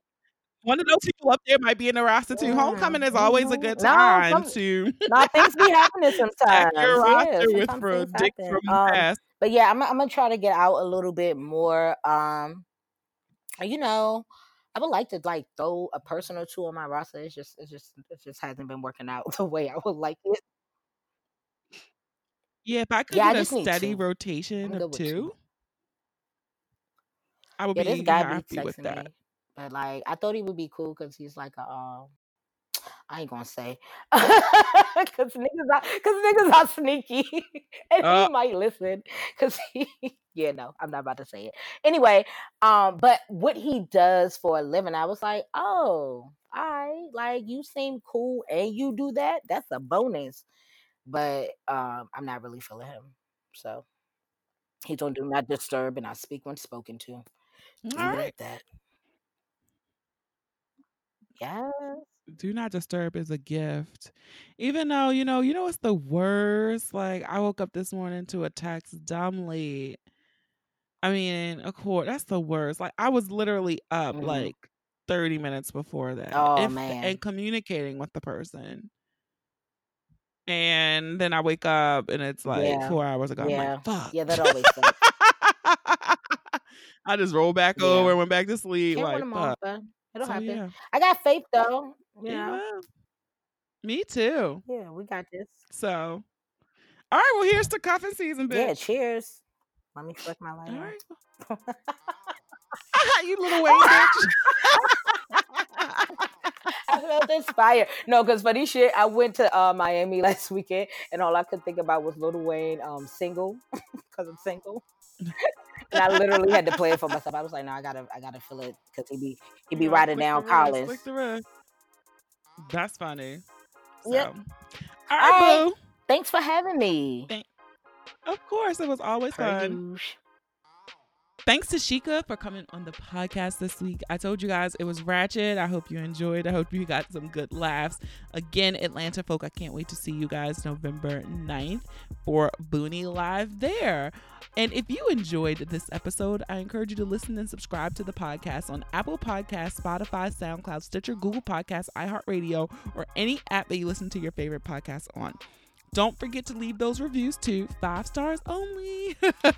One of those people up there might be in the roster too. Homecoming is always a hmm good No, time some to no things be happening [laughs] stack your sometimes. Yeah, with sometimes for dick happen. from the Um, past. but yeah, I'm I'm gonna try to get out a little bit more. Um, you know, I would like to like throw a person or two on my roster. It's just it just it just hasn't been working out [laughs] the way I would like it. Yeah, if I could Yeah, get a steady rotation I'm of two. I would Yeah, this be guy be happy with that. me, but like I thought he would be cool because he's like a um. I ain't gonna say, [laughs] cause niggas are, cause niggas are sneaky, [laughs] and Uh, he might listen, cause he, [laughs] yeah, no, I'm not about to say it. Anyway, um, but what he does for a living, I was like, oh, I like you seem cool, and you do that. That's a bonus, but um, I'm not really feeling him, so he don't do not disturb, and I speak when spoken to. all Leave it at that. Yes. Do not disturb is a gift. Even though, you know, you know what's the worst? Like I woke up this morning to a text dumb late. I mean, of course, that's the worst. Like I was literally up hmm like 30 minutes before that. Oh If man. and communicating with the person. And then I wake up and it's like Yeah. four hours ago. I'm Yeah. like, fuck. Yeah, that always. [laughs] I just rolled back over and went back to sleep. Can't Like, fuck. it'll So happen. yeah. I got faith though. You Yeah. know. Me too. Yeah, we got this. So all right, well here's to cuffing season, bitch. Yeah, cheers. Let me flick my light. lighter. right. [laughs] [laughs] you little ah! Wayne bitch. I felt inspired. No, because funny shit, I went to uh, Miami [laughs] last weekend and all I could think about was Lil Wayne um single [laughs] because I'm single. And I literally had to play it for myself. I was like, no, I gotta I gotta feel it because he be he be the down Collins. flick the wrist. That's funny. So, Yep. all All right, right. boo. Thanks for having me. Thank- Of course, it was always fun. Thanks to Shika for coming on the podcast this week. I told you guys it was ratchet. I hope you enjoyed. I hope you got some good laughs. Again, Atlanta folk, I can't wait to see you guys November 9th for Boonie Live there. And if you enjoyed this episode, I encourage you to listen and subscribe to the podcast on Apple Podcasts, Spotify, SoundCloud, Stitcher, Google Podcasts, iHeartRadio, or any app that you listen to your favorite podcast on. Don't forget to leave those reviews too. Five stars only.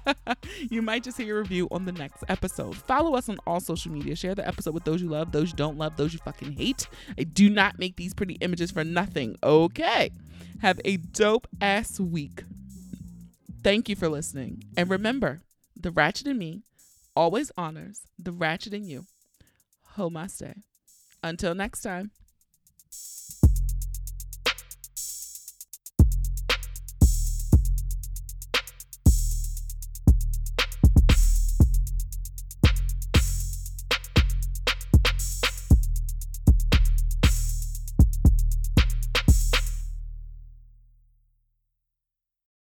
[laughs] you might just hear a review on the next episode. Follow us on all social media. Share the episode with those you love, those you don't love, those you fucking hate. I do not make these pretty images for nothing. Okay. Have a dope ass week. Thank you for listening. And remember, the ratchet in me always honors the ratchet in you. Homaste. Until next time.